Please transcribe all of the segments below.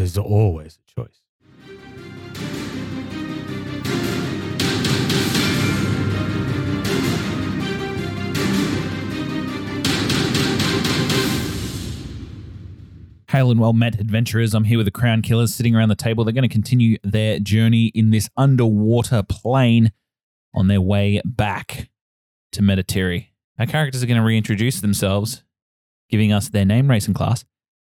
There's always a choice. Hail and well met, adventurers. I'm here with the Crown Killers sitting around the table. They're going to continue their journey in this underwater plane on their way back to Metotiri. Our characters are going to reintroduce themselves, giving us their name, race, and class.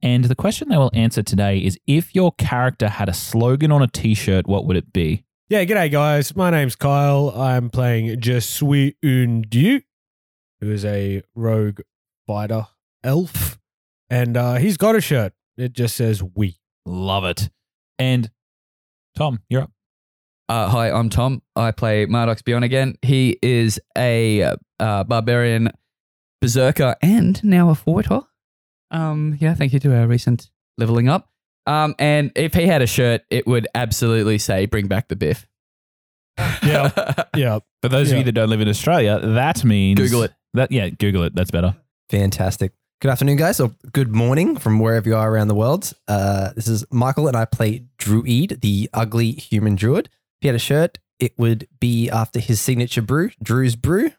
And the question they will answer today is if your character had a slogan on a t shirt, what would it be? Yeah, g'day guys. My name's Kyle. I'm playing Je suis un dieu, who is a rogue fighter elf. And uh, he's got a shirt. It just says we. Love it. And Tom, you're up. Uh, hi, I'm Tom. I play Mardox Beyond again. He is a uh, barbarian berserker and now a fighter. Um, yeah, thank you to our recent leveling up. Um, and if he had a shirt, it would absolutely say "Bring back the Biff." Yeah. Yeah. For those of you that don't live in Australia, that means Google it. That yeah, Google it. That's better. Fantastic. Good afternoon, guys, or good morning from wherever you are around the world. Uh, this is Michael, and I play Druid, the ugly human druid. If he had a shirt, it would be after his signature brew, Drew's Brew,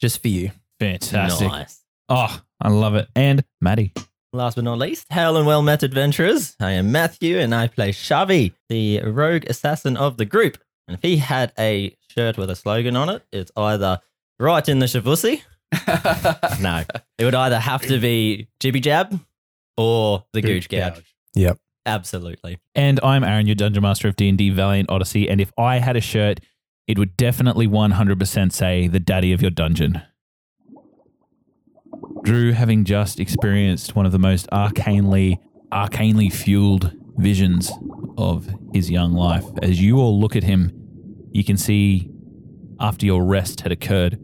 just for you. Fantastic. Nice. Oh, I love it. And Matty. Last but not least, hail and well met adventurers. I am Matthew and I play Shavi, the rogue assassin of the group. And if he had a shirt with a slogan on it, it's either right in the shavusi. no, it would either have to be Jibby Jab or the Gooch Gouge. Yep. Absolutely. And I'm Aaron, your Dungeon Master of D&D Valiant Odyssey. And if I had a shirt, it would definitely 100% say the daddy of your dungeon. Drew, having just experienced one of the most arcanely, arcanely fueled visions of his young life, as you all look at him, you can see after your rest had occurred,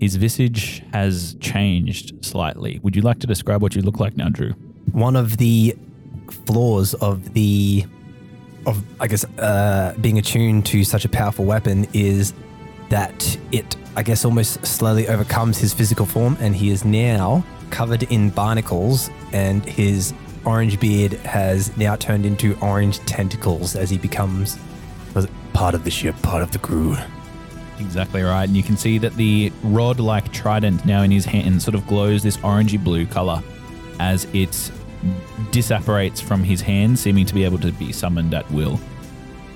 his visage has changed slightly. Would you like to describe what you look like now, Drew? One of the flaws of the, of I guess, uh, being attuned to such a powerful weapon is that it, I guess, almost slowly overcomes his physical form, and he is now covered in barnacles, and his orange beard has now turned into orange tentacles as he becomes part of the ship, part of the crew. Exactly right. And you can see that the rod like trident now in his hand sort of glows this orangey blue color as it disapparates from his hand, seeming to be able to be summoned at will.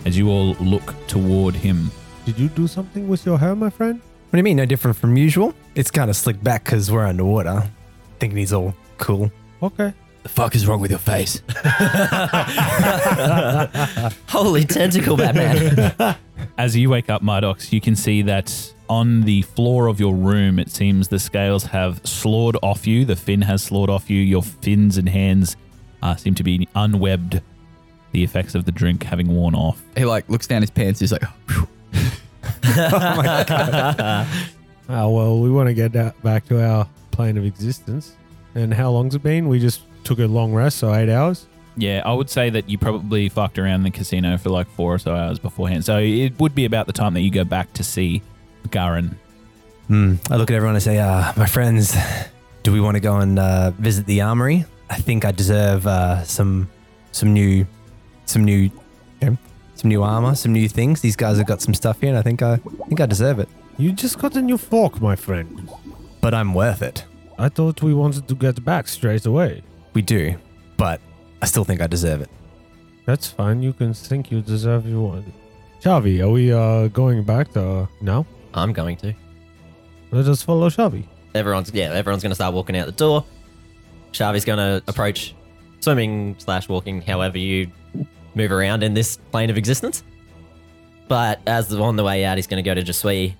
As you all look toward him, Did you do something with your hair, my friend? What do you mean? No different from usual? It's kind of slicked back because we're underwater, thinking he's all cool. Okay. the fuck is wrong with your face? Holy tentacle, Batman. as you wake up, Mardox, you can see that on the floor of your room, it seems the scales have slawed off you. The fin has slawed off you. Your fins and hands uh, seem to be unwebbed. The effects of the drink having worn off. He like looks down his pants. He's like, "Phew." Oh, well, we want to get that back to our plane of existence. And how long's it been? We just took a long rest, so eight hours. Yeah, I would say that you probably fucked around the casino for like four or so hours beforehand. So it would be about the time that you go back to see Garen. Hmm. I look at everyone and say, uh, my friends, do we want to go and uh, visit the armory? I think I deserve uh, some some new some new you know, some new armor, some new things. These guys have got some stuff here, and I think I, I think I deserve it. You just got a new fork, my friend. But I'm worth it. I thought we wanted to get back straight away. We do, but I still think I deserve it. That's fine. You can think you deserve your one. Shavi, are we uh, going back to now? I'm going to. Let us follow Shavi. Everyone's yeah, everyone's gonna start walking out the door. Shavi's gonna approach swimming slash walking, however you move around in this plane of existence. But as on the way out, he's gonna go to Jesui.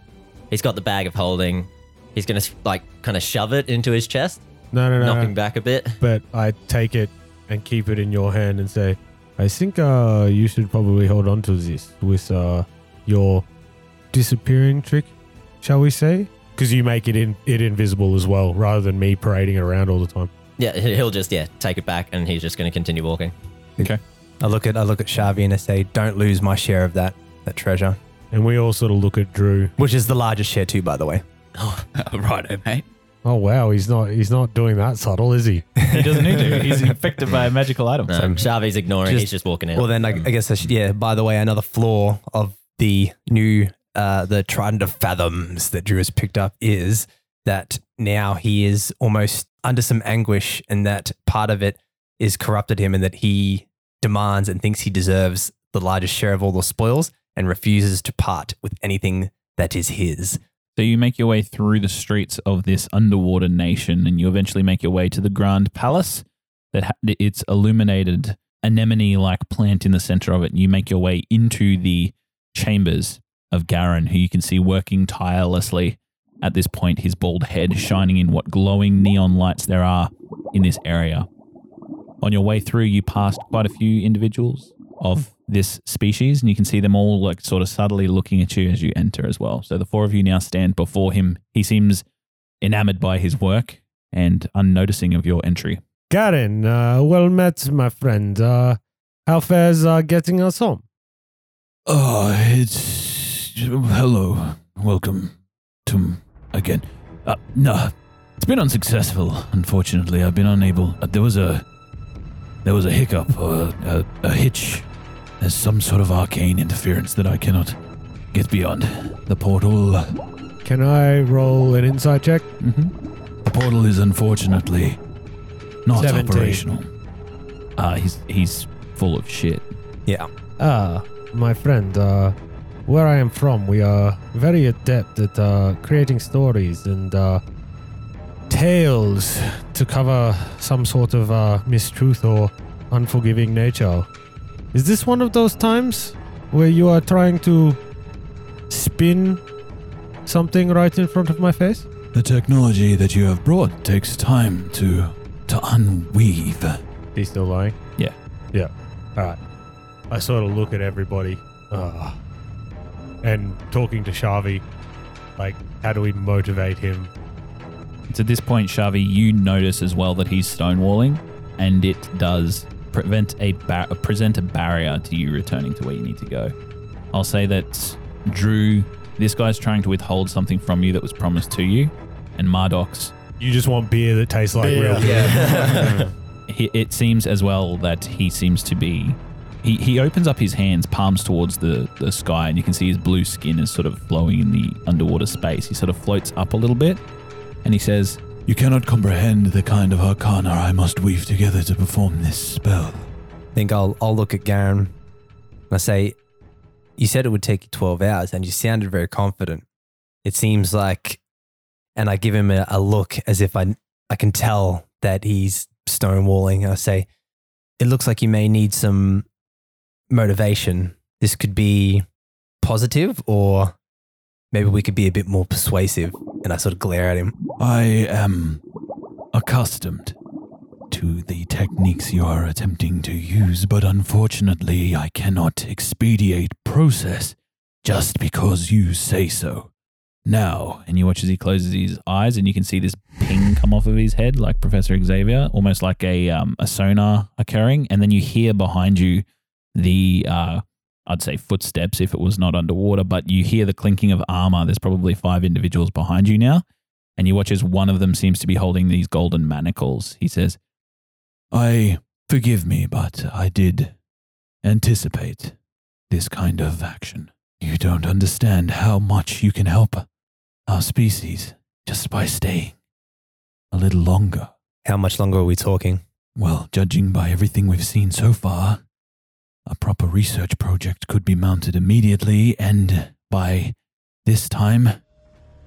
He's got the bag of holding. He's gonna like kind of shove it into his chest, No, no, no. knock no. back a bit. But I take it and keep it in your hand and say, I think uh, you should probably hold on to this with uh, your disappearing trick, shall we say? Because you make it in it invisible as well, rather than me parading it around all the time. Yeah, he- he'll just yeah take it back, and he's just gonna continue walking. I look at I look at Shavi and I say, don't lose my share of that that treasure, And we all sort of look at Drew. which is the largest share too, by the way. right, oh, mate. Oh wow, he's not he's not doing that subtle, is he? He doesn't need to. He's infected by a magical item. No, Shavi's ignoring. Just- he's just walking out. Well, then I, I guess I should. Yeah. By the way, another flaw of the new uh, the Trident of Fathoms that Drew has picked up is that now he is almost under some anguish, and that part of it is corrupted him, and that he demands and thinks he deserves the largest share of all the spoils, and refuses to part with anything that is his. So you make your way through the streets of this underwater nation, and you eventually make your way to the Grand Palace. That ha- it's illuminated anemone-like plant in the center of it, and you make your way into the chambers of Garen, who you can see working tirelessly. At this point, his bald head shining in what glowing neon lights there are in this area. On your way through, you passed quite a few individuals of this species, and you can see them all like sort of subtly looking at you as you enter as well. So the four of you now stand before him. He seems enamored by his work and unnoticing of your entry. Garen, uh, well met, my friend. Uh, how fares uh, getting us home? Oh, it's hello, welcome to again. Uh, no, it's been unsuccessful. Unfortunately, I've been unable. Uh, there was a there was a hiccup, or a, a hitch. There's some sort of arcane interference that I cannot get beyond. The portal, Can I roll an insight check? the portal is unfortunately not 17. operational. Uh, he's he's full of shit. Yeah. Ah, my friend, uh, where I am from, we are very adept at uh, creating stories and uh, tales to cover some sort of uh, mistruth or unforgiving nature. Is this one of those times where you are trying to spin something right in front of my face? The technology that you have brought takes time to to unweave. He's still lying? Yeah. Yeah. Alright. I sort of look at everybody uh, and talking to Shavi, like, how do we motivate him? It's at this point, Shavi, you notice as well that he's stonewalling, and it does prevent a bar- present a barrier to you returning to where you need to go. I'll say that Drew, this guy's trying to withhold something from you that was promised to you, and Mardox, You just want beer that tastes like real Yeah. it seems as well that he seems to be. He, he opens up his hands, palms towards the, the sky, and you can see his blue skin is sort of flowing in the underwater space. He sort of floats up a little bit, and he says, You cannot comprehend the kind of arcana I must weave together to perform this spell. I think I'll I'll look at Garen and I say, "You said it would take you twelve hours, and you sounded very confident. It seems like." And I give him a, a look as if I I can tell that he's stonewalling. I say, "It looks like you may need some motivation. This could be positive, or maybe we could be a bit more persuasive." And I sort of glare at him. I am accustomed to the techniques you are attempting to use, but unfortunately, I cannot expedite process just because you say so. Now, and you watch as he closes his eyes, and you can see this ping come off of his head, like Professor Xavier, almost like a um, a sonar occurring, and then you hear behind you the uh, I'd say footsteps if it was not underwater, but you hear the clinking of armor. There's probably five individuals behind you now and you watch as one of them seems to be holding these golden manacles. He says, I forgive me, but I did anticipate this kind of action. You don't understand how much you can help our species just by staying a little longer. How much longer are we talking? Well, judging by everything we've seen so far, a proper research project could be mounted immediately, and by this time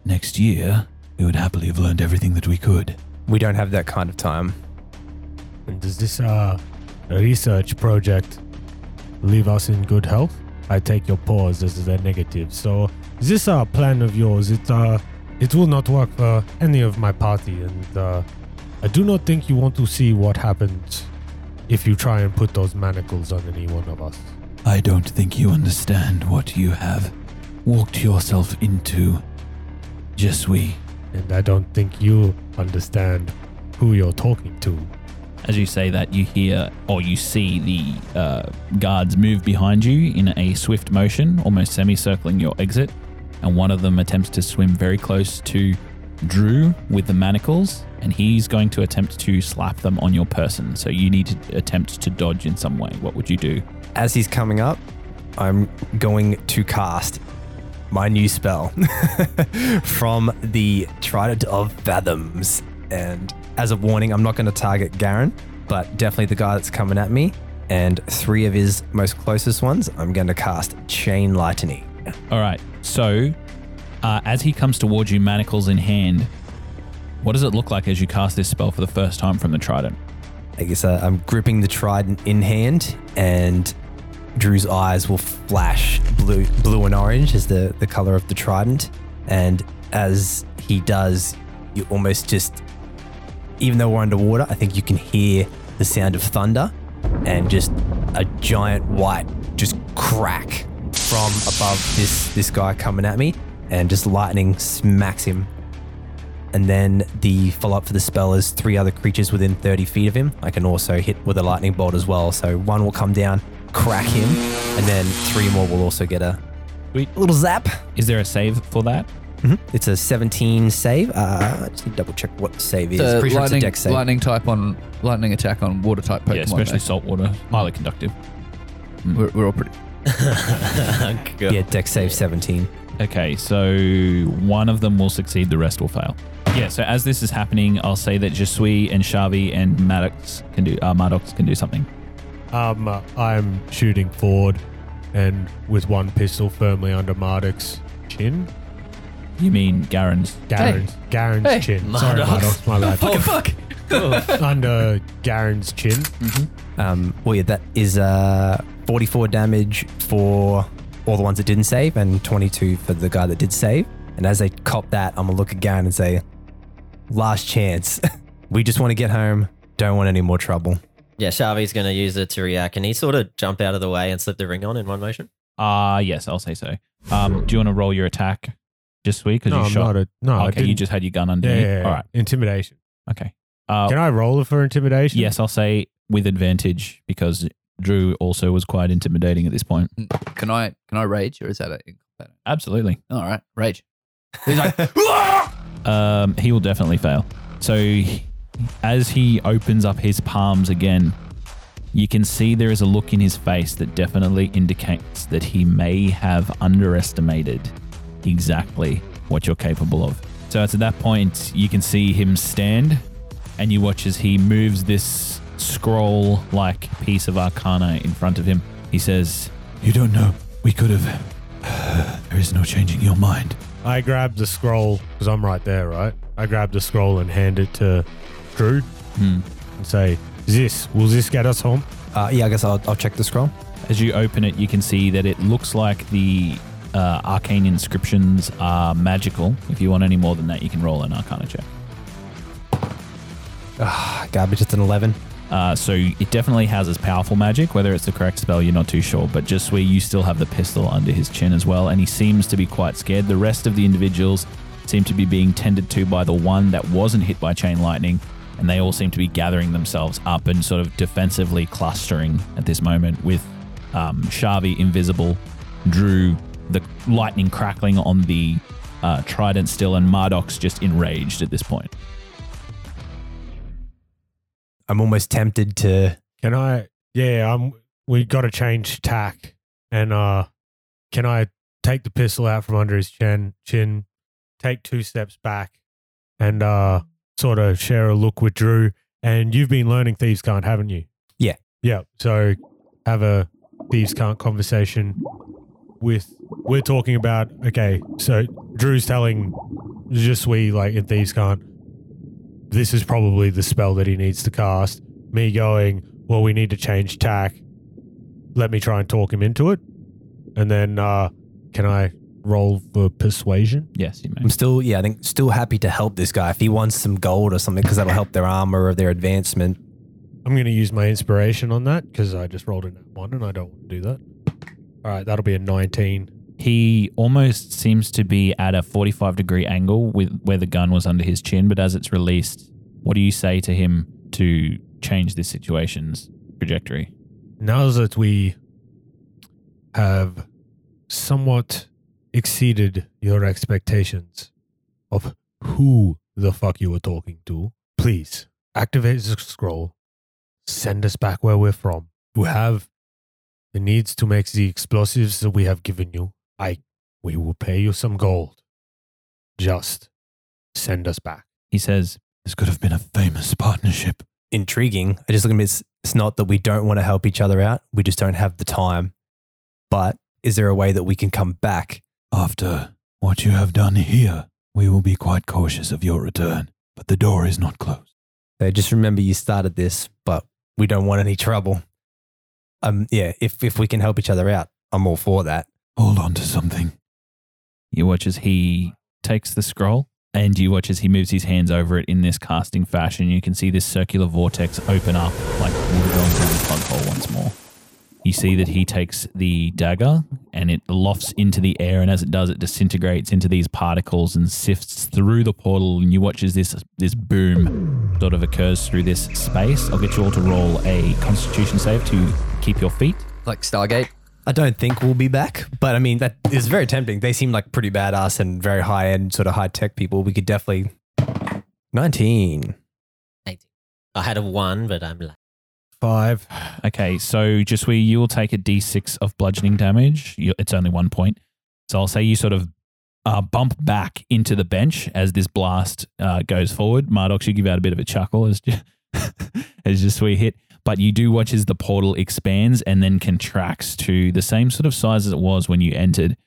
next year, we would happily have learned everything that we could. We don't have that kind of time. And does this uh, research project leave us in good health? I take your pause as a negative. So, is this a plan of yours? It uh, it will not work for any of my party, and uh, I do not think you want to see what happens if you try and put those manacles on any one of us. I don't think you understand what you have walked yourself into. Jesui. And I don't think you understand who you're talking to. As you say that, you hear or you see the uh, guards move behind you in a swift motion, almost semicircling your exit. And one of them attempts to swim very close to Drew with the manacles, and he's going to attempt to slap them on your person. So you need to attempt to dodge in some way. What would you do? As he's coming up, I'm going to cast my new spell from the Trident of Fathoms. And as a warning, I'm not going to target Garen, but definitely the guy that's coming at me. And three of his most closest ones, I'm going to cast Chain Lightning. All right. So uh, as he comes towards you, manacles in hand, what does it look like as you cast this spell for the first time from the trident? I guess uh, I'm gripping the trident in hand, and Drew's eyes will flash blue, blue and orange as the the color of the trident. And as he does, you almost just, even though we're underwater, I think you can hear the sound of thunder, and just a giant white just crack from above this this guy coming at me, and just lightning smacks him and then the follow up for the spell is three other creatures within 30 feet of him. I can also hit with a lightning bolt as well. So one will come down, crack him, and then three more will also get a Sweet. little zap. Is there a save for that? Mhm. It's a 17 save. Uh, just need to double check what the save is. The Pretty sure it's a lightning, Dex save. lightning type on lightning attack on water type Pokemon. yeah, especially eh? saltwater, highly conductive. We're, we're all pretty. Yeah, Dex save 17. Okay, so one of them will succeed, the rest will fail. Yeah, so as this is happening, I'll say that Jesui and Shavi and Mardox can do uh, Mardox can do something. Um, I'm shooting forward, and with one pistol firmly under Marduk's chin. You mean Garen's? Garen's Garen's Hey. chin. Sorry, Marduk's. Marduk's, my bad. Fucking fuck. under Garen's chin. Um, well, yeah, that is uh, 44 damage for all the ones that didn't save and 22 for the guy that did save. And as they cop that, I'm going to look at Garen and say, last chance. we just want to get home. Don't want any more trouble. Yeah, Shavi's going to use it to react. Can he sort of jump out of the way and slip the ring on in one motion? Ah, yes, I'll say so. Um, do you want to roll your attack, Jesui? Because No, you I'm shot. not a, no, I okay, you didn't- just had your gun yeah, underneath. yeah, yeah. All right. Intimidation. Okay. Uh, Can I roll it for intimidation? yes, I'll say with advantage because Drew also was quite intimidating at this point. Can I can I rage or is that a? Absolutely. All right, rage. He's like, Um, he will definitely fail. So, he- as he opens up his palms again, you can see there is a look in his face that definitely indicates that he may have underestimated exactly what you're capable of. So, it's at that point you can see him stand, and you watch as he moves this scroll like piece of arcana in front of him. He says, You don't know. We could have. there is no changing your mind. I grab the scroll because I'm right there, right? I grab the scroll and hand it to Drew Hmm. and say, "This will this get us home?" Uh, yeah, I guess I'll, I'll check the scroll. As you open it, you can see that it looks like the uh, arcane inscriptions are magical. If you want any more than that, you can roll an arcana check. Ah, garbage, it's an 11. Uh, so it definitely houses powerful magic. Whether it's the correct spell, you're not too sure. But just where you still have the pistol under his chin as well, and he seems to be quite scared. The rest of the individuals seem to be being tended to by the one that wasn't hit by chain lightning, and they all seem to be gathering themselves up and sort of defensively clustering at this moment. With um, Shavi invisible, Drew the lightning crackling on the uh, trident still, and Mardox just enraged at this point. I'm almost tempted to. Can I? Yeah, I'm. We got to change tack, and uh, can I take the pistol out from under his chin? Chin, take two steps back, and uh, sort of share a look with Drew. And you've been learning thieves' cant, haven't you? Yeah. Yeah. So have a thieves' cant conversation with. We're talking about okay. So Drew's telling just we like in thieves' cant this is probably the spell that he needs to cast. Me going, well, we need to change tack. Let me try and talk him into it. And then, uh, can I roll for persuasion? Yes, you may. I'm still, yeah, I think still happy to help this guy if he wants some gold or something because that'll help their armor or their advancement. I'm going to use my inspiration on that because I just rolled in that one and I don't want to do that. All right, that'll be a 19. He almost seems to be at a 45 degree angle with where the gun was under his chin, but as it's released, what do you say to him to change this situation's trajectory? Now that we have somewhat exceeded your expectations of who the fuck you were talking to, please activate the scroll. Send us back where we're from. We have the needs to make the explosives that we have given you. I we will pay you some gold. Just send us back. He says, This could have been a famous partnership. Intriguing. I just look at it. It's, it's not that we don't want to help each other out. We just don't have the time. But is there a way that we can come back? After what you have done here, we will be quite cautious of your return, but the door is not closed. So just remember you started this, but we don't want any trouble. Um, yeah, if if we can help each other out, I'm all for that. Hold on to something. You watch as he takes the scroll and you watch as he moves his hands over it in this casting fashion. You can see this circular vortex open up like water going through the plug hole once more. You see that he takes the dagger and it lofts into the air, and as it does, it disintegrates into these particles and sifts through the portal. And you watch as this this boom sort of occurs through this space. I'll get you all to roll a Constitution save to keep your feet. Like Stargate. I don't think we'll be back, but I mean that is very tempting. They seem like pretty badass and very high end, sort of high tech people. We could definitely. Nineteen. 18. I had a one, but I'm like, Five. Okay, so just where you will take a d6 of bludgeoning damage. You, it's only one point. So I'll say you sort of uh, bump back into the bench as this blast uh, goes forward. Mardox, you give out a bit of a chuckle as just, as just we hit. But you do watch as the portal expands and then contracts to the same sort of size as it was when you entered.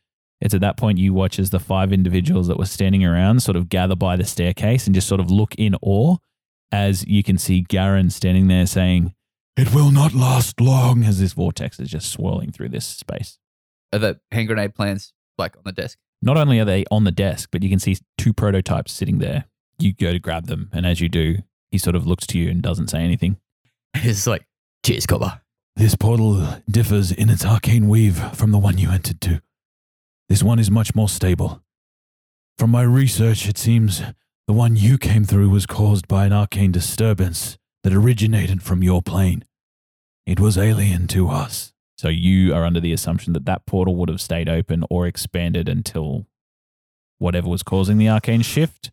It's at that point you watch as the five individuals that were standing around sort of gather by the staircase and just sort of look in awe as you can see Garen standing there saying, It will not last long. as this vortex is just swirling through this space. Are the hand grenade plans like on the desk? Not only are they on the desk, but you can see two prototypes sitting there. You go to grab them, and as you do, he sort of looks to you and doesn't say anything. It's like, cheers, copper. This portal differs in its arcane weave from the one you entered to. This one is much more stable. From my research, it seems the one you came through was caused by an arcane disturbance that originated from your plane. It was alien to us. So you are under the assumption that that portal would have stayed open or expanded until whatever was causing the arcane shift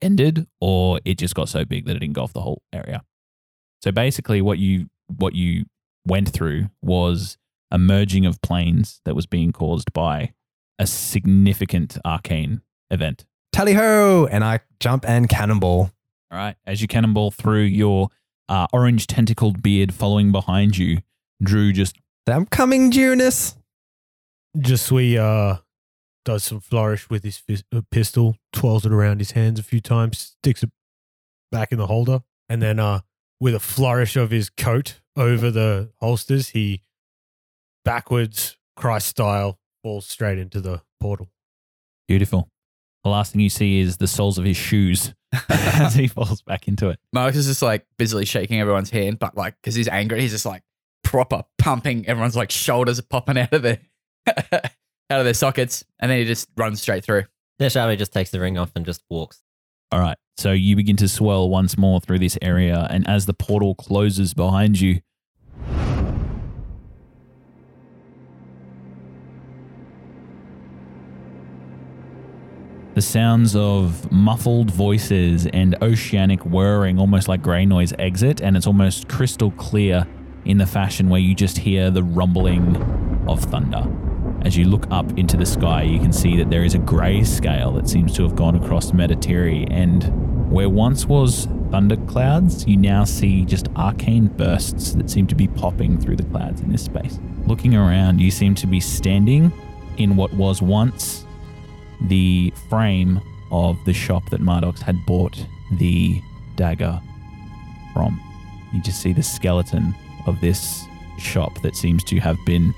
ended, or it just got so big that it engulfed the whole area. So basically, what you what you went through was a merging of planes that was being caused by a significant arcane event. Tally ho! And I jump and cannonball. All right. As you cannonball through your uh, orange tentacled beard following behind you, Drew just I'm coming, Junus. Jesui uh, does some flourish with his fis- uh, pistol, twirls it around his hands a few times, sticks it back in the holder, and then uh, with a flourish of his coat over the holsters, he backwards, Christ style, falls straight into the portal. beautiful. The last thing you see is the soles of his shoes as he falls back into it. Marcus is just like busily shaking everyone's hand, but like, because he's angry, he's just like proper pumping. Everyone's like shoulders are popping out of their out of their sockets, and then he just runs straight through. Deshavi just takes the ring off and just walks. All right. So you begin to swirl once more through this area, and as the portal closes behind you, the sounds of muffled voices and oceanic whirring, almost like grey noise, exit, and it's almost crystal clear in the fashion where you just hear the rumbling of thunder. As you look up into the sky, you can see that there is a grey scale that seems to have gone across Metotiri, and where once was thunder clouds, you now see just arcane bursts that seem to be popping through the clouds in this space. Looking around, you seem to be standing in what was once the frame of the shop that Mardox had bought the dagger from. You just see the skeleton of this shop that seems to have been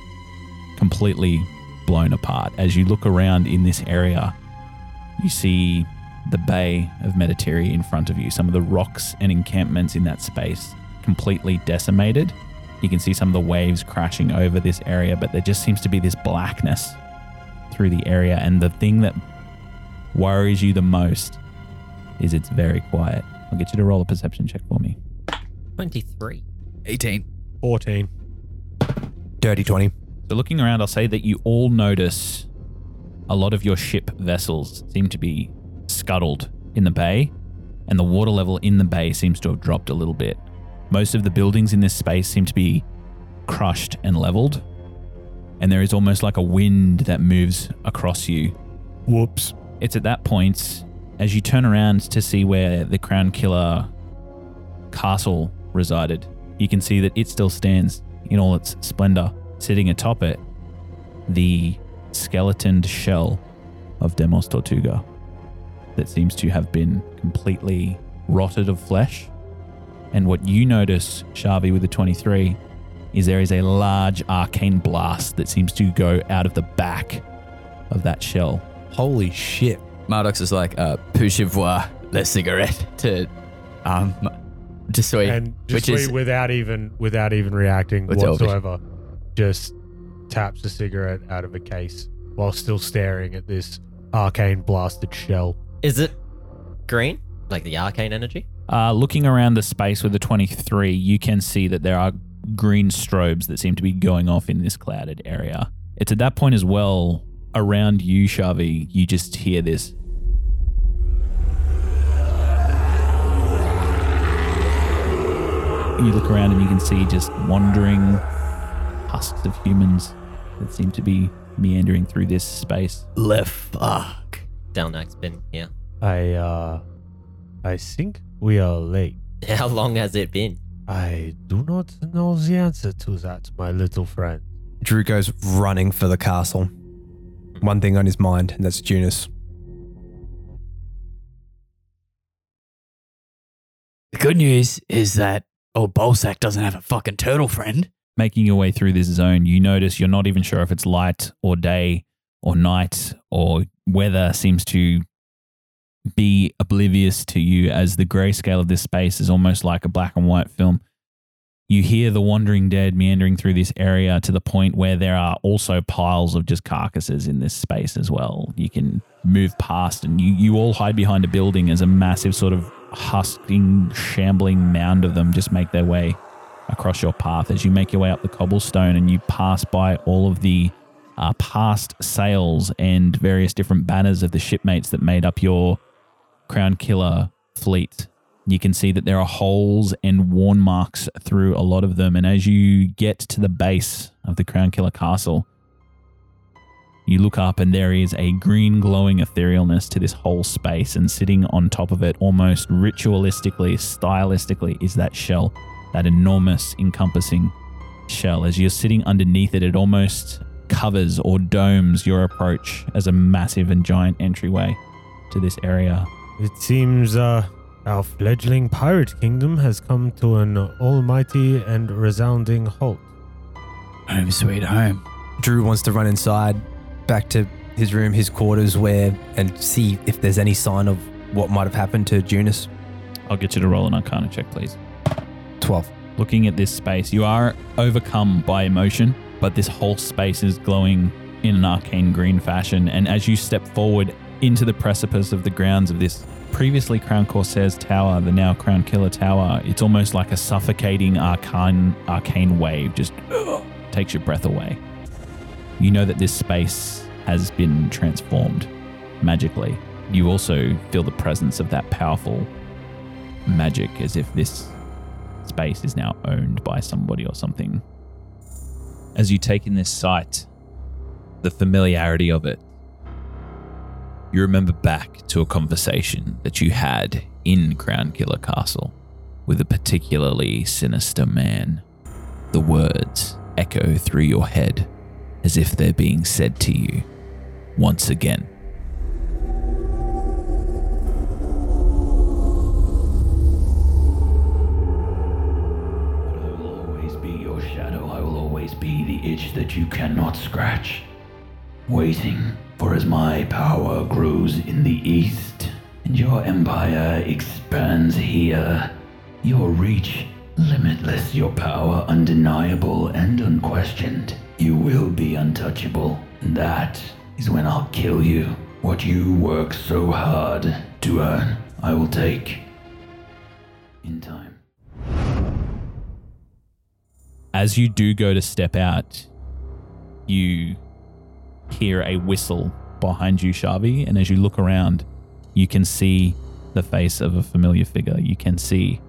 completely blown apart. As you look around in this area, you see the bay of Metotiri in front of you, some of the rocks and encampments in that space completely decimated. You can see some of the waves crashing over this area, but there just seems to be this blackness through the area. And the thing that worries you the most is it's very quiet. I'll get you to roll a perception check for me. 23. 18. 14. Dirty 20. So, looking around, I'll say that you all notice a lot of your ship vessels seem to be scuttled in the bay, and the water level in the bay seems to have dropped a little bit. Most of the buildings in this space seem to be crushed and leveled, and there is almost like a wind that moves across you. Whoops. It's at that point, as you turn around to see where the Crown Killer castle resided, you can see that it still stands in all its splendor. Sitting atop it, the skeletoned shell of Demos Tortuga that seems to have been completely rotted of flesh. And what you notice, Shavi, with the 23, is there is a large arcane blast that seems to go out of the back of that shell. Holy shit. Mardox is like, uh, pouche-voir le cigarette to, um, to sweet. And which just is- without even without even reacting whatsoever. television. Whatsoever, just taps a cigarette out of a case while still staring at this arcane blasted shell. Is it green? Like the arcane energy? Uh, looking around the space with the 23, you can see that there are green strobes that seem to be going off in this clouded area. It's at that point as well, around you, Shavi, you just hear this. You look around and you can see just wandering husks of humans that seem to be meandering through this space. Left fuck. Down next bin, yeah. I uh I think we are late. How long has it been? I do not know the answer to that, my little friend. Drew goes running for the castle. One thing on his mind, and that's Junus. The good news is that old Bolsack doesn't have a fucking turtle friend. Making your way through this zone, you notice you're not even sure if it's light or day or night or weather seems to be oblivious to you as the grayscale of this space is almost like a black and white film. You hear the wandering dead meandering through this area to the point where there are also piles of just carcasses in this space as well. You can move past and you, you all hide behind a building as a massive sort of husking, shambling mound of them just make their way across your path as you make your way up the cobblestone and you pass by all of the uh, past sails and various different banners of the shipmates that made up your Crown Killer fleet. You can see that there are holes and worn marks through a lot of them. And as you get to the base of the Crown Killer castle, you look up and there is a green glowing etherealness to this whole space. And sitting on top of it, almost ritualistically, stylistically, is that shell that enormous encompassing shell. As you're sitting underneath it, it almost covers or domes your approach as a massive and giant entryway to this area. It seems uh our fledgling pirate kingdom has come to an almighty and resounding halt. Home sweet home. Drew wants to run inside, back to his room, his quarters, where and see if there's any sign of what might have happened to Junus. I'll get you to roll an arcana check, please. 12. Looking at this space, you are overcome by emotion, but this whole space is glowing in an arcane green fashion. And as you step forward into the precipice of the grounds of this previously Crown Corsair's tower, the now Crown Killer Tower, it's almost like a suffocating arcane arcane wave just takes your breath away. You know that this space has been transformed magically. You also feel the presence of that powerful magic as if this space is now owned by somebody or something. As you take in this sight, the familiarity of it, you remember back to a conversation that you had in Crown Killer Castle with a particularly sinister man. The words echo through your head as if they're being said to you once again. Itch that you cannot scratch. Waiting for as my power grows in the east and your empire expands here. Your reach limitless, your power undeniable and unquestioned. You will be untouchable. And that is when I'll kill you. What you work so hard to earn, I will take in time. As you do go to step out, you hear a whistle behind you, Shavi, and as you look around, you can see the face of a familiar figure. You can see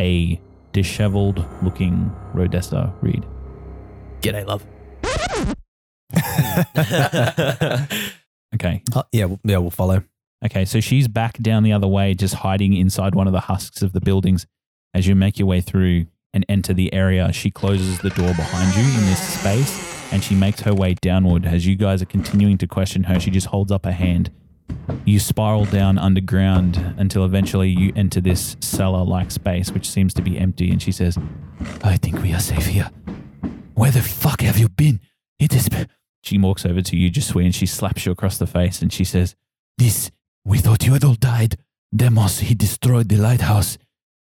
a disheveled looking Rodessa Reed. G'day, love. Okay. Oh, yeah, we'll- yeah, we'll follow. Okay, so she's back down the other way, just hiding inside one of the husks of the buildings. As you make your way through and enter the area, she closes the door behind you in this space and she makes her way downward. As you guys are continuing to question her, she just holds up a hand. You spiral down underground until eventually you enter this cellar like space, which seems to be empty. And she says, I think we are safe here. Where the fuck have you been? It is. She walks over to you, just Jesui, and she slaps you across the face and she says, This. We thought you had all died. Demos, he destroyed the lighthouse.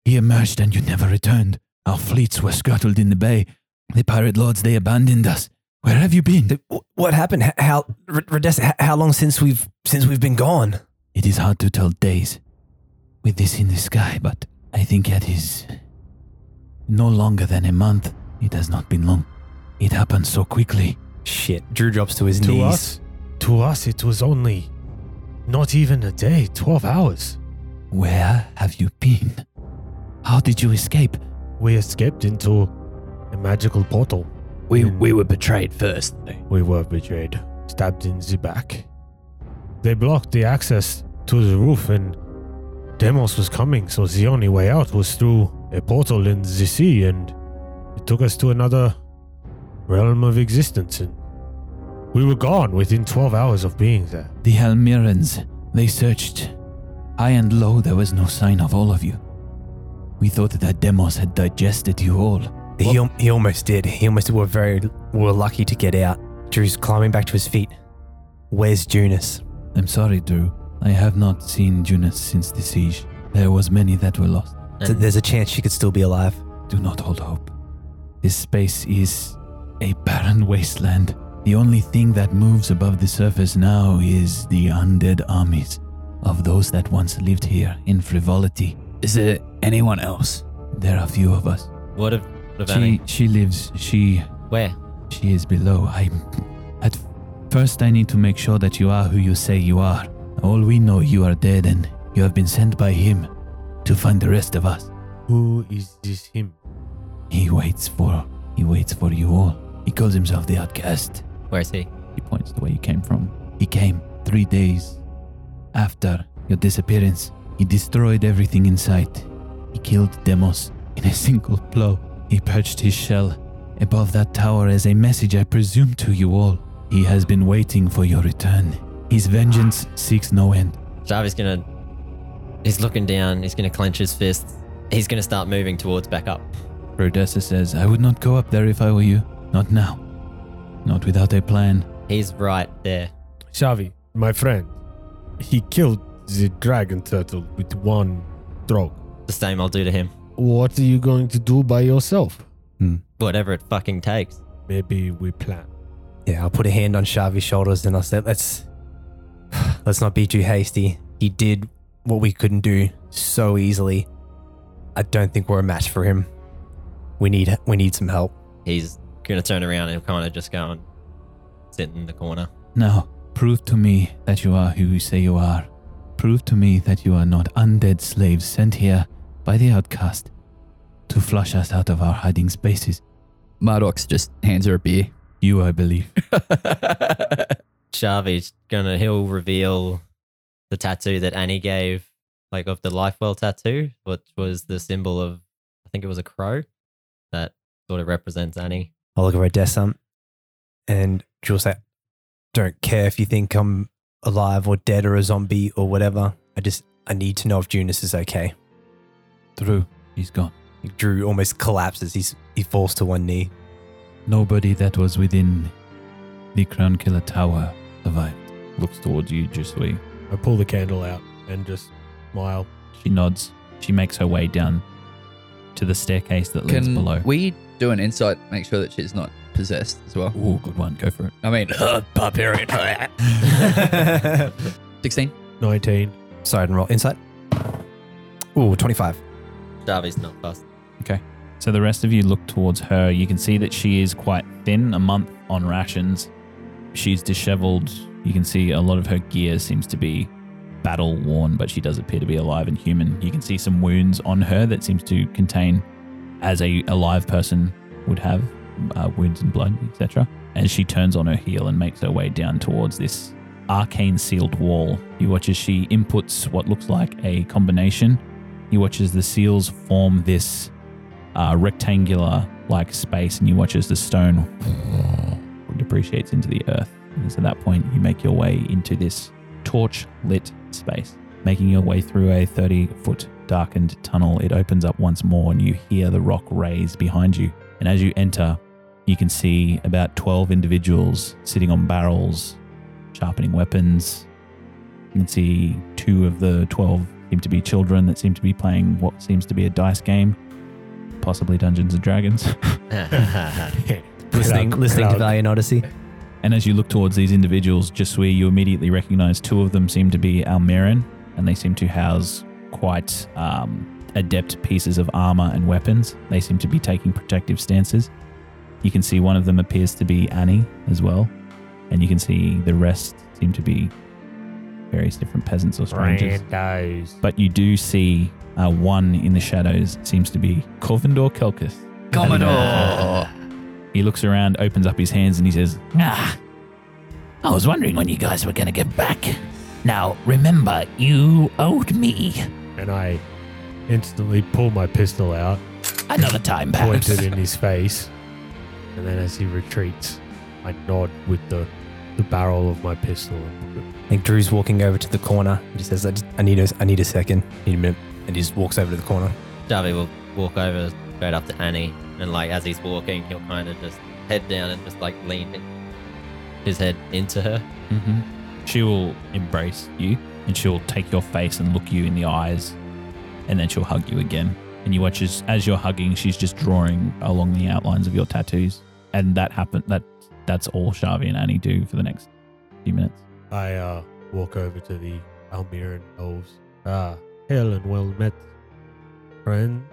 He emerged and you never returned. Our fleets were scuttled in the bay. The pirate lords, they abandoned us. Where have you been? What happened? How, R- Rodessa, h- how long since we've since we've been gone? It is hard to tell days with this in the sky, but I think it is no longer than a month. It has not been long. It happened so quickly. Shit. Drew drops to his To knees. us, to us, it was only not even a day, 12 hours. Where have you been? How did you escape? We escaped into a magical portal. We we were betrayed first. We were betrayed, stabbed in the back. They blocked the access to the roof, and Demos was coming, so the only way out was through a portal in the sea, and it took us to another realm of existence. And we were gone within 12 hours of being there. The Helmirans, they searched. High and low, there was no sign of all of you. We thought that Demos had digested you all. He, al- he almost did. He almost were very were lucky to get out. Drew's climbing back to his feet. Where's Junus? I'm sorry, Drew. I have not seen Junus since the siege. There was many that were lost. Th- There's a chance she could still be alive. Do not hold hope. This space is a barren wasteland. The only thing that moves above the surface now is the undead armies of those that once lived here in frivolity. Is there anyone else? There are few of us. what if, what if She any? she lives. She Where? she is below. I at first I need to make sure that you are who you say you are. All we know you are dead and you have been sent by him to find the rest of us. Who is this him? He waits for he waits for you all. He calls himself the outcast. Where is he? he points to where you came from. He came three days after your disappearance. He destroyed everything in sight. He killed Demos in a single blow. He perched his shell above that tower as a message, I presume, to you all. He has been waiting for your return. His vengeance seeks no end. Jarvis gonna. He's looking down. He's gonna clench his fists. He's gonna start moving towards back up. Rodessa says, I would not go up there if I were you. Not now. Not without a plan. He's right there. Shavi, my friend, he killed the dragon turtle with one stroke. The same I'll do to him. What are you going to do by yourself? Hmm. Whatever it fucking takes. Maybe we plan. Yeah, I'll put a hand on Shavi's shoulders and I'll say, let's let's not be too hasty. He did what we couldn't do so easily. I don't think we're a match for him. We need we need some help. He's gonna turn around and kind of just go and sit in the corner. Now, prove to me that you are who you say you are. Prove to me that you are not undead slaves sent here by the outcast to flush us out of our hiding spaces. Mardox just hands her a beer. You, I believe. Shavi's gonna he'll reveal the tattoo that Annie gave, like of the Lifewell tattoo, which was the symbol of I think it was a crow that sort of represents Annie. I'll look at Rodessa and she'll say, Don't care if you think I'm alive or dead or a zombie or whatever. I just I need to know if Junus is okay. Drew, he's gone. Drew almost collapses. He's he falls to one knee. Nobody that was within the Crown Killer Tower survived. Looks towards you, Jesui. I pull the candle out and just smile. She nods. She makes her way down to the staircase that leads Can below. we do an insight, make sure that she's not possessed as well? Ooh, good one. Go for it. I mean, barbarian. 16? 19. Sorry, I didn't roll. Insight? Ooh, 25. Shavi's not fast. Okay. So the rest of you look towards her. You can see that she is quite thin, a month on rations. She's disheveled. You can see a lot of her gear seems to be battle worn, but she does appear to be alive and human. You can see some wounds on her that seems to contain, as a alive person would have, uh, wounds and blood, etc. As she turns on her heel and makes her way down towards this arcane sealed wall, you watch as she inputs what looks like a combination. You watch as the seals form this uh, rectangular like space, and you watch as the stone depreciates into the earth. And so at that point, you make your way into this torch lit space. Making your way through a 30 foot darkened tunnel, it opens up once more, and you hear the rock raise behind you. And as you enter, you can see about 12 individuals sitting on barrels, sharpening weapons. You can see two of the 12 seem to be children that seem to be playing what seems to be a dice game, possibly Dungeons and Dragons. listening, Cloud- listening to. Valiant Odyssey. And as you look towards these individuals, just where you immediately recognize two of them seem to be Almiran, and they seem to house quite um, adept pieces of armor and weapons. They seem to be taking protective stances. You can see one of them appears to be Annie as well, and you can see the rest seem to be various different peasants or strangers. Randos. But you do see uh, one in the shadows seems to be Corvindor Kelkus. Commodore. He looks around, opens up his hands, and he says, Ah, I was wondering when you guys were going to get back. Now, remember, you owed me. And I instantly pull my pistol out, Another time, point perhaps. it in his face, and then as he retreats, I nod with the, the barrel of my pistol. I think Drew's walking over to the corner. He says, I, just, I need a, I need a second. I need a minute. And he just walks over to the corner. Shavi will walk over straight up to Annie, and like as he's walking, he'll kind of just head down and just like lean his head into her. hmm She will embrace you and she'll take your face and look you in the eyes and then she'll hug you again. And you watch as, as you're hugging, she's just drawing along the outlines of your tattoos. And that happened. That that's all Shavi and Annie do for the next few minutes. I uh, walk over to the Almiran elves. Ah, hail and well met, friend.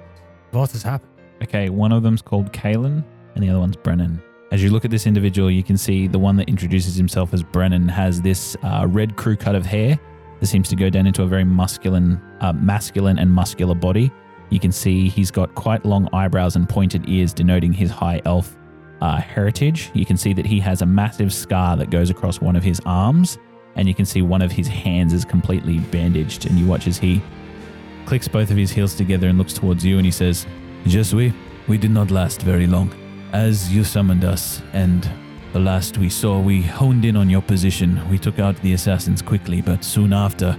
What has happened? Okay, one of them's called Kalen and the other one's Brennan. As you look at this individual, you can see the one that introduces himself as Brennan has this uh, red crew cut of hair that seems to go down into a very masculine, uh, masculine and muscular body. You can see he's got quite long eyebrows and pointed ears, denoting his high elf uh, heritage. You can see that he has a massive scar that goes across one of his arms, and you can see one of his hands is completely bandaged. And you watch as he clicks both of his heels together and looks towards you, and he says, we, we did not last very long. As you summoned us, and the last we saw, we honed in on your position. We took out the assassins quickly, but soon after,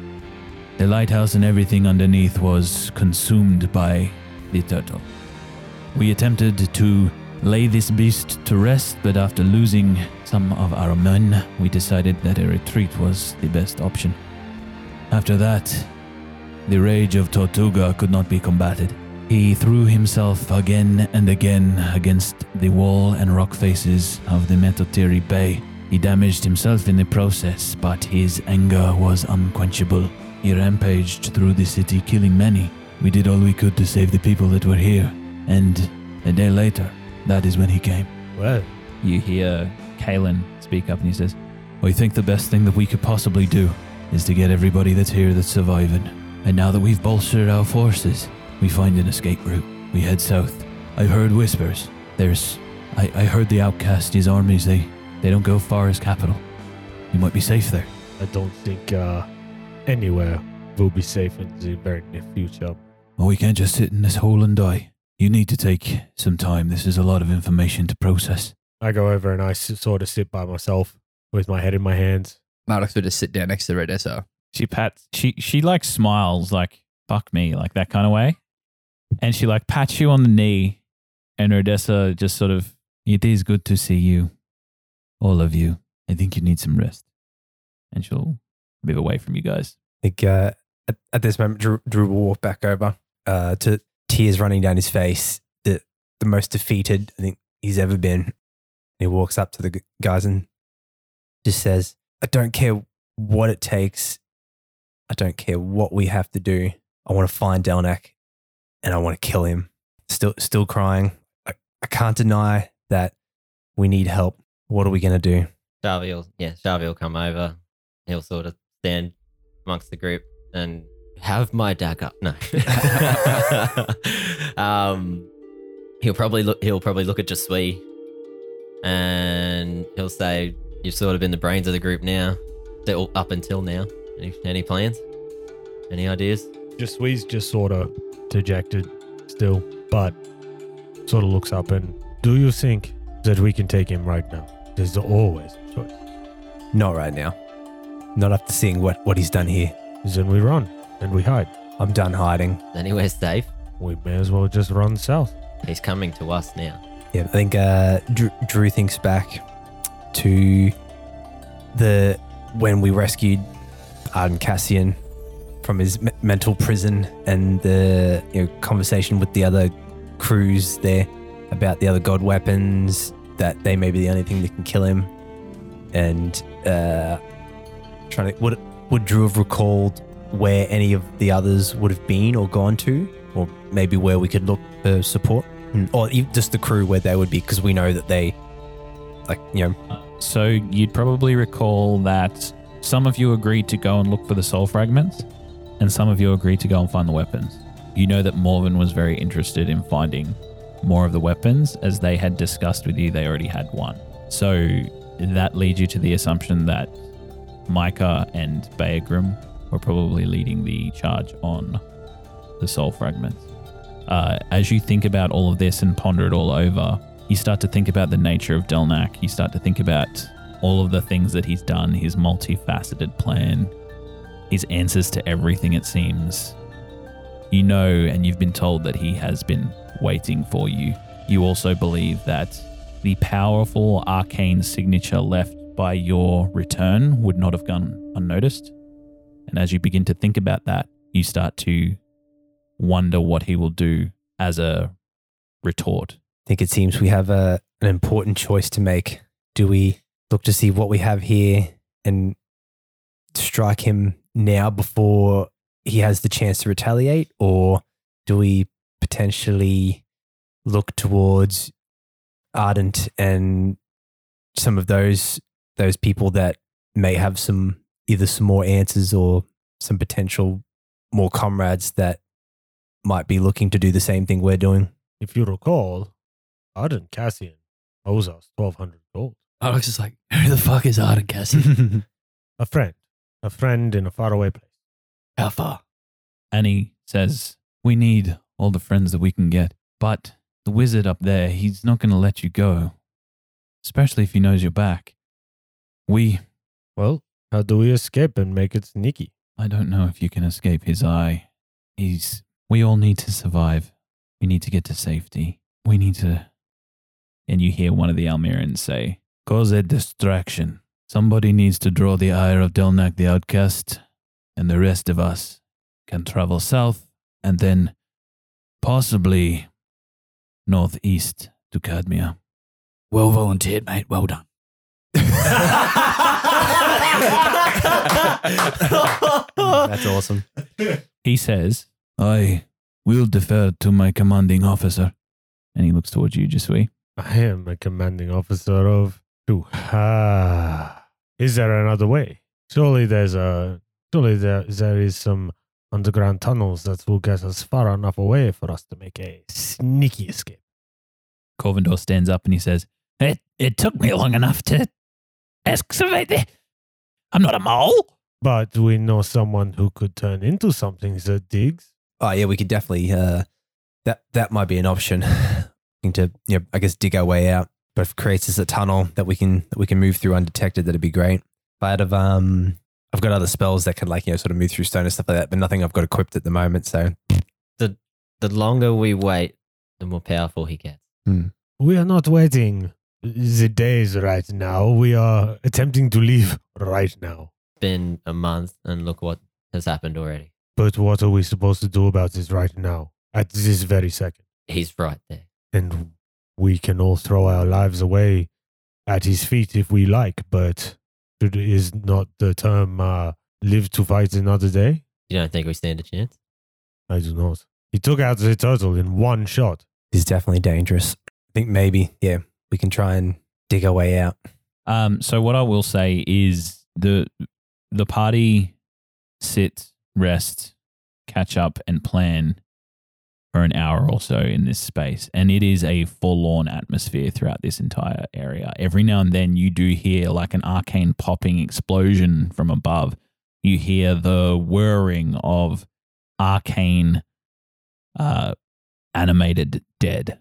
the lighthouse and everything underneath was consumed by the turtle. We attempted to lay this beast to rest, but after losing some of our men, we decided that a retreat was the best option. After that, the rage of Tortuga could not be combated. He threw himself again and again against the wall and rock faces of the Metotiri Bay. He damaged himself in the process, but his anger was unquenchable. He rampaged through the city, killing many. We did all we could to save the people that were here, and a day later, that is when he came. Well, You hear Kalen speak up and he says, I think the best thing that we could possibly do is to get everybody that's here that's surviving. And now that we've bolstered our forces, we find an escape route. We head south. I've heard whispers. There's. I, I heard the outcast, his armies, they, they don't go far as capital. You might be safe there. I don't think uh, anywhere will be safe in the very near future. Well, we can't just sit in this hole and die. You need to take some time. This is a lot of information to process. I go over and I sort of sit by myself with my head in my hands. Mardox would just sit down next to Redessa. she pats, she, she like smiles like, fuck me, like that kind of way. And she like pats you on the knee and Odessa just sort of, It is good to see you. All of you. I think you need some rest. and she'll move away from you guys. Think uh, at, at this moment, Drew, Drew will walk back over uh, to tears running down his face, the, the most defeated I think he's ever been. He walks up to the guys and just says, I don't care what it takes. I don't care what we have to do. I want to find Delnak and I want to kill him. Still, still crying. I, I can't deny that we need help. What are we going to do? Shavi will, yeah, Shavi will come over. He'll sort of stand amongst the group and have my dagger. No. um, he'll probably look. He'll probably look at Jesui, and he'll say, "You've sort of been the brains of the group now, still up until now. Any, any plans? Any ideas?" Jesui's just sort of dejected still, but sort of looks up and do you think that we can take him right now? There's always a choice. Not right now. Not after seeing what, what he's done here. Then we run and we hide. I'm done hiding. Anywhere safe? We may as well just run south. He's coming to us now. Yeah, I think uh, Drew, Drew thinks back to the when we rescued Arden Cassian from his me- mental prison and the you know conversation with the other crews there about the other god weapons that they may be the only thing that can kill him and uh trying to would would Drew have recalled where any of the others would have been or gone to? Or maybe where we could look for support? Mm, or just the crew where they would be because we know that they like you know. So you'd probably recall that some of you agreed to go and look for the soul fragments, and some of you agreed to go and find the weapons. You know that Morven was very interested in finding more of the weapons, as they had discussed with you, they already had one. So that leads you to the assumption that Micah and Beagrim were probably leading the charge on the soul fragments. Uh, as you think about all of this and ponder it all over, you start to think about the nature of Delnak. You start to think about all of the things that he's done, his multifaceted plan, his answers to everything, it seems. You know, and you've been told that he has been waiting for you. You also believe that the powerful arcane signature left by your return would not have gone unnoticed. And as you begin to think about that, you start to wonder what he will do as a retort. I think it seems we have a, an important choice to make. Do we look to see what we have here and strike him now before he has the chance to retaliate? Or do we potentially look towards Ardent and some of those those people that may have some either some more answers or some potential more comrades that might be looking to do the same thing we're doing? If you recall, Arden Cassian owes us 1200 gold. Alex is like, who the fuck is Arden Cassian? A friend. A friend in a faraway place. How far? And he says, We need all the friends that we can get. But the wizard up there, he's not going to let you go, especially if he knows you're back. We, Well, how do we escape and make it sneaky? I don't know if you can escape his eye. He's, we all need to survive. We need to get to safety. We need to. And you hear one of the Almirans say, Cause a distraction. Somebody needs to draw the ire of Delnak the outcast, and the rest of us can travel south and then possibly northeast to Cadmia. Well volunteered, mate. Well done. That's awesome. He says, I will defer to my commanding officer. and he looks towards you, Jesui. I am a commanding officer of two. Ah, is there another way? Surely there's a. Surely there there is some underground tunnels that will get us far enough away for us to make a sneaky escape. Corvindor stands up and he says, It, it took me long enough to excavate it. I'm not a mole. But we know someone who could turn into something that digs. Oh yeah, we could definitely. Uh, that that might be an option. to you know, I guess dig our way out. But if it creates us a tunnel that we can that we can move through undetected, that'd be great. If I had of um, I've got other spells that could like you know sort of move through stone and stuff like that, but nothing I've got equipped at the moment. So The longer we wait, the more powerful he gets. We are not waiting the days right now. We are attempting to leave right now. Been a month, and look what has happened already. But what are we supposed to do about this right now? At this very second. He's right there. And we can all throw our lives away at his feet if we like, but is not the term uh, live to fight another day? You don't think we stand a chance? I do not. He took out the turtle in one shot. He's definitely dangerous. I think maybe yeah, we can try and dig our way out. Um, so what I will say is the the party sit rest, catch up, and plan for an hour or so in this space. And it is a forlorn atmosphere throughout this entire area. Every now and then, you do hear like an arcane popping explosion from above. You hear the whirring of arcane uh, animated dead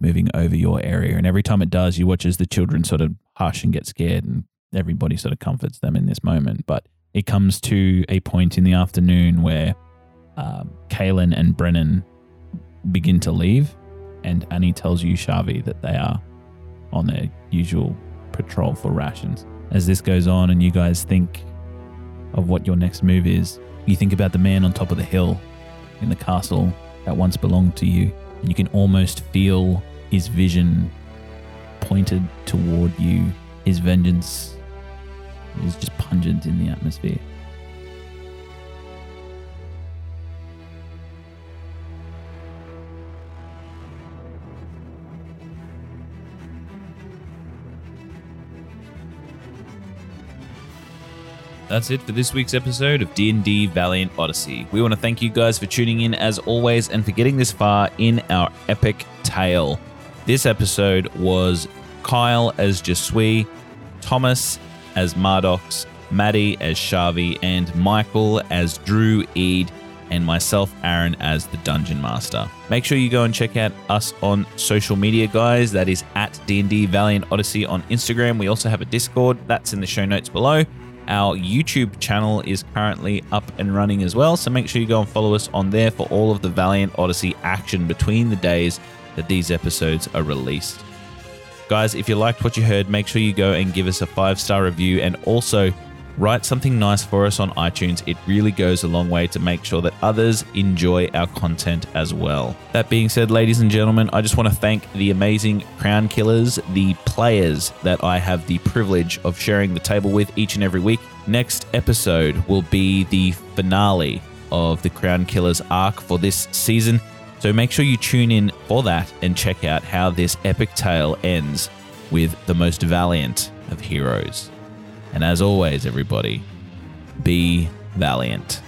moving over your area. And every time it does, you watch as the children sort of hush and get scared, and everybody sort of comforts them in this moment. But it comes to a point in the afternoon where um, Kaylin and Brennan begin to leave, and Annie tells you, Shavi, that they are on their usual patrol for rations. As this goes on, and you guys think of what your next move is, you think about the man on top of the hill in the castle that once belonged to you, you can almost feel his vision pointed toward you. His vengeance is just pungent in the atmosphere. That's it for this week's episode of D&D Valiant Odyssey. We want to thank you guys for tuning in as always and for getting this far in our epic tale. This episode was Kyle as Jesui, Thomas as Mardox, Matty as Shavi, and Michael as Drew Eid, and myself, Aaron, as the Dungeon Master. Make sure you go and check out us on social media, guys. That is at D&D Valiant Odyssey on Instagram. We also have a Discord. That's in the show notes below. Our YouTube channel is currently up and running as well, so make sure you go and follow us on there for all of the Valiant Odyssey action between the days that these episodes are released. Guys, if you liked what you heard, make sure you go and give us a five star review and also write something nice for us on iTunes. It really goes a long way to make sure that others enjoy our content as well. That being said, ladies and gentlemen, I just want to thank the amazing Crown Killers, the players that I have the privilege of sharing the table with each and every week. Next episode will be the finale of the Crown Killers arc for this season. So make sure you tune in for that and check out how this epic tale ends with the most valiant of heroes. And as always, everybody, be valiant.